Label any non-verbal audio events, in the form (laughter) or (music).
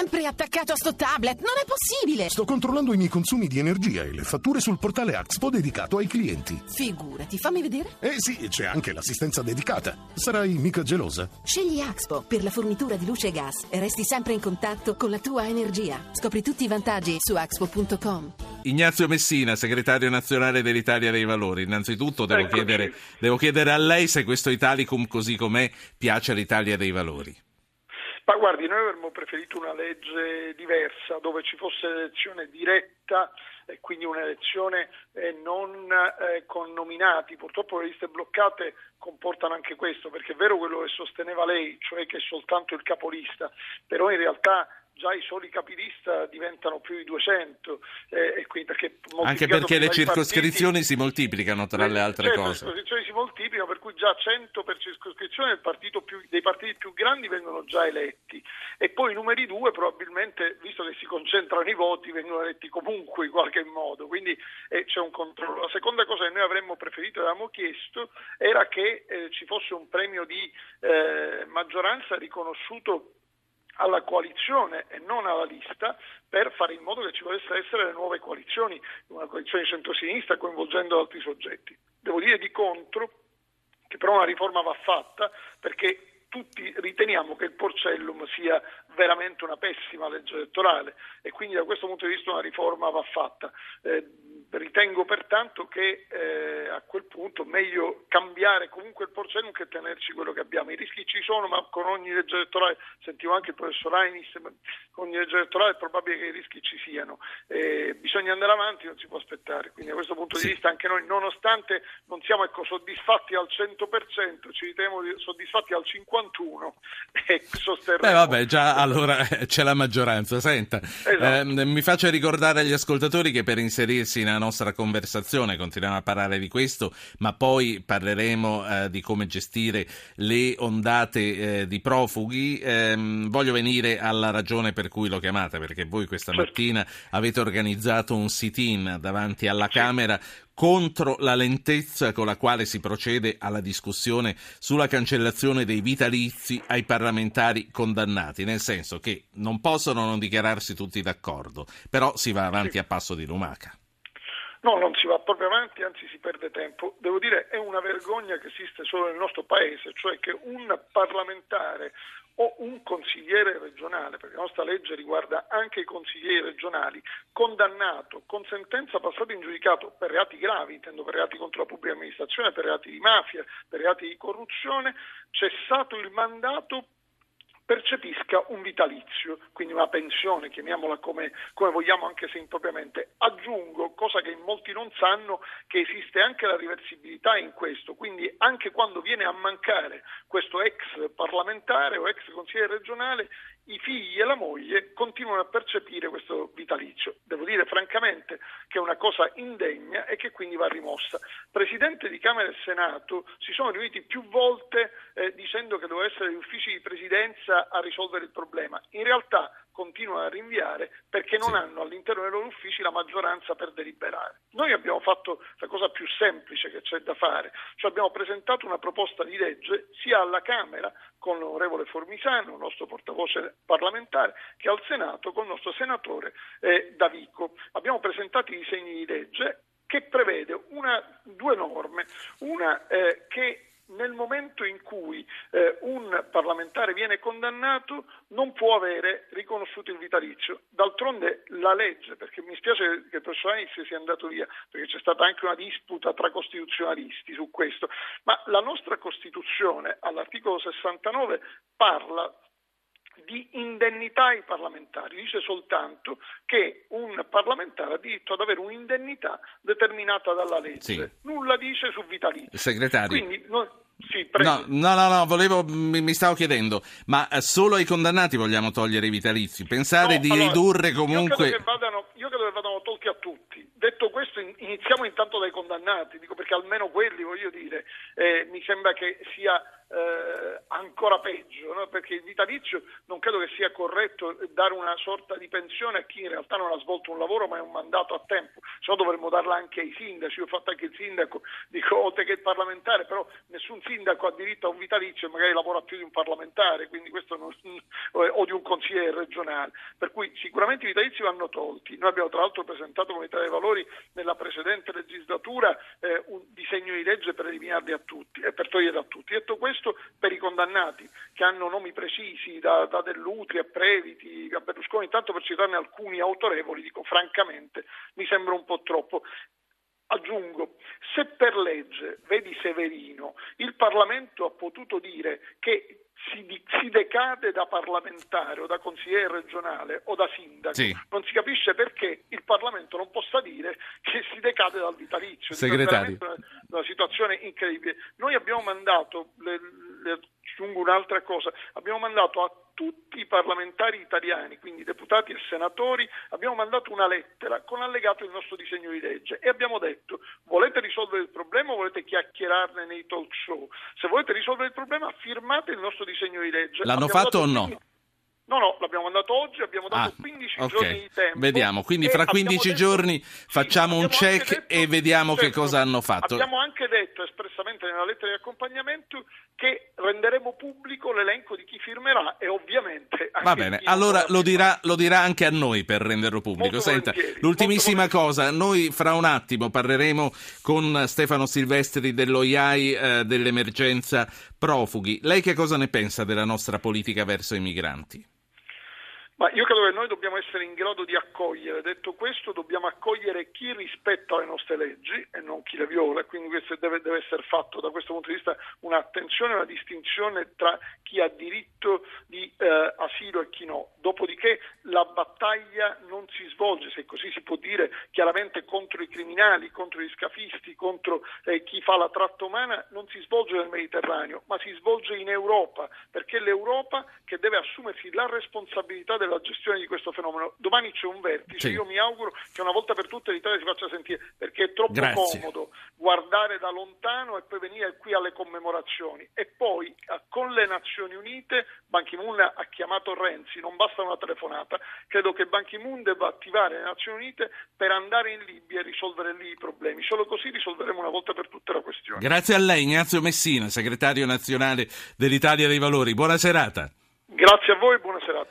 sempre attaccato a sto tablet, non è possibile! Sto controllando i miei consumi di energia e le fatture sul portale Axpo dedicato ai clienti. Figurati, fammi vedere. Eh sì, c'è anche l'assistenza dedicata. Sarai mica gelosa? Scegli Axpo per la fornitura di luce e gas e resti sempre in contatto con la tua energia. Scopri tutti i vantaggi su axpo.com. Ignazio Messina, segretario nazionale dell'Italia dei Valori. Innanzitutto devo chiedere, devo chiedere a lei se questo Italicum così com'è piace all'Italia dei Valori. Ma guardi, noi avremmo preferito una legge diversa dove ci fosse l'elezione diretta e quindi un'elezione eh, non eh, con nominati. Purtroppo le liste bloccate comportano anche questo, perché è vero quello che sosteneva lei, cioè che è soltanto il capolista, però in realtà già i soli capilista diventano più di 200 eh, quindi perché anche perché le circoscrizioni partiti, si moltiplicano tra le, altre certo, cose. le circoscrizioni si moltiplicano per cui già 100 per circoscrizione più, dei partiti più grandi vengono già eletti. E poi i numeri due probabilmente visto che si concentrano i voti vengono eletti comunque in qualche modo quindi eh, c'è un controllo la seconda cosa che noi avremmo preferito avevamo chiesto era che eh, ci fosse un premio di eh, maggioranza riconosciuto alla coalizione e non alla lista per fare in modo che ci potessero essere le nuove coalizioni, una coalizione di centrosinistra coinvolgendo altri soggetti. Devo dire di contro che però una riforma va fatta perché tutti riteniamo che il Porcellum sia veramente una pessima legge elettorale e quindi da questo punto di vista una riforma va fatta. Eh, ritengo pertanto che eh, a quel punto meglio cambiare comunque il Porcellum che tenerci quello che abbiamo. I rischi ci sono, ma con ogni legge elettorale, sentivo anche il professor Ainis, con ogni legge elettorale è probabile che i rischi ci siano. Eh, bisogna andare avanti, non si può aspettare. Quindi da questo punto sì. di vista anche noi, nonostante non siamo ecco, soddisfatti al 100%, ci riteniamo soddisfatti al 51% (laughs) e sosterremo. Beh vabbè, già allora (laughs) c'è la maggioranza. Senta, esatto. eh, mi faccia ricordare agli ascoltatori che per inserirsi nella nostra conversazione continuiamo a parlare di questo, ma poi parleremo eh, di come gestire le ondate eh, di profughi. Ehm, voglio venire alla ragione per cui l'ho chiamata, perché voi questa certo. mattina avete organizzato un sit-in davanti alla Camera contro la lentezza con la quale si procede alla discussione sulla cancellazione dei vitalizi ai parlamentari condannati, nel senso che non possono non dichiararsi tutti d'accordo, però si va avanti a passo di lumaca. No, non si va proprio avanti, anzi si perde tempo. Devo dire è una vergogna che esiste solo nel nostro paese, cioè che un parlamentare o un consigliere regionale, perché la nostra legge riguarda anche i consiglieri regionali, condannato con sentenza passata in giudicato per reati gravi, intendo per reati contro la pubblica amministrazione, per reati di mafia, per reati di corruzione, cessato il mandato percepisca un vitalizio, quindi una pensione, chiamiamola come, come, vogliamo anche se impropriamente. Aggiungo, cosa che molti non sanno, che esiste anche la reversibilità in questo, quindi anche quando viene a mancare questo ex parlamentare o ex consigliere regionale, i figli e la moglie continuano a percepire questo vitalizio. Devo dire francamente che è una cosa indegna e che quindi va rimossa. Presidente di Camera e Senato si sono riuniti più volte eh, dicendo che devono essere gli uffici di presidenza a risolvere il problema. In realtà continuano a rinviare perché non sì. hanno all'interno dei loro uffici la maggioranza per deliberare. Noi abbiamo fatto la cosa più semplice che c'è da fare, cioè abbiamo presentato una proposta di legge sia alla Camera con l'onorevole Formisano, il nostro portavoce parlamentare, che al Senato con il nostro senatore eh, Davico. Abbiamo presentato i disegni di legge che prevede una, due norme, una eh, che nel momento in cui eh, un parlamentare viene condannato non può avere riconosciuto il vitalizio. D'altronde la legge, perché mi spiace che il professor Anis sia andato via, perché c'è stata anche una disputa tra costituzionalisti su questo, ma la nostra Costituzione all'articolo 69 parla di indennità ai parlamentari, dice soltanto che un parlamentare ha diritto ad avere un'indennità determinata dalla legge, sì. nulla dice su vitalizio. Segretario. Quindi, no, sì, no, no, no, no, volevo, mi, mi, stavo chiedendo, ma solo ai condannati vogliamo togliere i vitalizi? Pensare no, di allora, ridurre comunque... Io credo, vadano, io credo, che vadano, tolti a tutti. Detto questo, iniziamo intanto dai condannati, dico perché almeno quelli, voglio dire, eh, mi sembra che sia eh, ancora peggio, no? perché il vitalizio non credo che sia corretto dare una sorta di pensione a chi in realtà non ha svolto un lavoro ma è un mandato a tempo, se no dovremmo darla anche ai sindaci, io ho fatto anche il sindaco, dico oltre che il parlamentare, però nessun sindaco ha diritto a un vitalizio e magari lavora più di un parlamentare, non, (laughs) o di un consigliere regionale, per cui sicuramente i vitalizi vanno tolti, noi abbiamo tra l'altro presentato come Italia dei Valori nella precedente legislatura eh, un disegno di legge per eliminarli a tutti e per toglierli a tutti. Detto questo, per i condannati che hanno nomi precisi, da, da Dell'Utri a Previti a Berlusconi, tanto per citarne alcuni autorevoli, dico francamente mi sembra un po' troppo. Aggiungo, se per legge, vedi Severino, il Parlamento ha potuto dire che si, si, decade da parlamentare o da consigliere regionale o da sindaco, sì. non si capisce perché il Parlamento non possa dire che si decade dal vitalizio. Segretario. È una, una, situazione incredibile. Noi abbiamo mandato, le, le, aggiungo un'altra cosa, abbiamo mandato a tutti i parlamentari italiani, quindi deputati e senatori, abbiamo mandato una lettera con allegato il nostro disegno di legge e abbiamo detto volete risolvere il problema o volete chiacchierarne nei talk show? Se volete risolvere il problema firmate il nostro disegno di legge. L'hanno abbiamo fatto o no? No, no, l'abbiamo mandato oggi, abbiamo dato ah, 15 okay. giorni di tempo. Vediamo, quindi fra 15 detto, giorni facciamo sì, un check detto, e vediamo certo, che cosa hanno fatto. Abbiamo anche detto espressamente nella lettera di accompagnamento che renderemo pubblico l'elenco di chi firmerà e ovviamente... Va bene, allora lo dirà, lo dirà, anche a noi per renderlo pubblico. Senta, l'ultimissima cosa, noi fra un attimo parleremo con Stefano Silvestri dell'OIAI eh, dell'emergenza profughi. Lei che cosa ne pensa della nostra politica verso i migranti? Ma io credo che noi dobbiamo essere in grado di accogliere. Detto questo, dobbiamo accogliere chi rispetta le nostre leggi e non chi le viola, quindi questo deve, deve essere fatto da questo punto di vista un'attenzione, una distinzione tra chi ha diritto di eh, asilo e chi no. Dopodiché la battaglia non si svolge, se così si può dire, chiaramente contro i criminali, contro gli scafisti, contro eh, chi fa la tratta umana, non si svolge nel Mediterraneo, ma si svolge in Europa, perché è l'Europa che deve assumersi la responsabilità del la gestione di questo fenomeno. Domani c'è un vertice, sì. io mi auguro che una volta per tutte l'Italia si faccia sentire, perché è troppo Grazie. comodo guardare da lontano e poi venire qui alle commemorazioni. E poi con le Nazioni Unite Ban Ki-moon ha chiamato Renzi, non basta una telefonata, credo che Ban Ki-moon debba attivare le Nazioni Unite per andare in Libia e risolvere lì i problemi. Solo così risolveremo una volta per tutte la questione. Grazie a lei Ignazio Messina, segretario nazionale dell'Italia dei Valori. Buona serata. Grazie a voi, buona serata.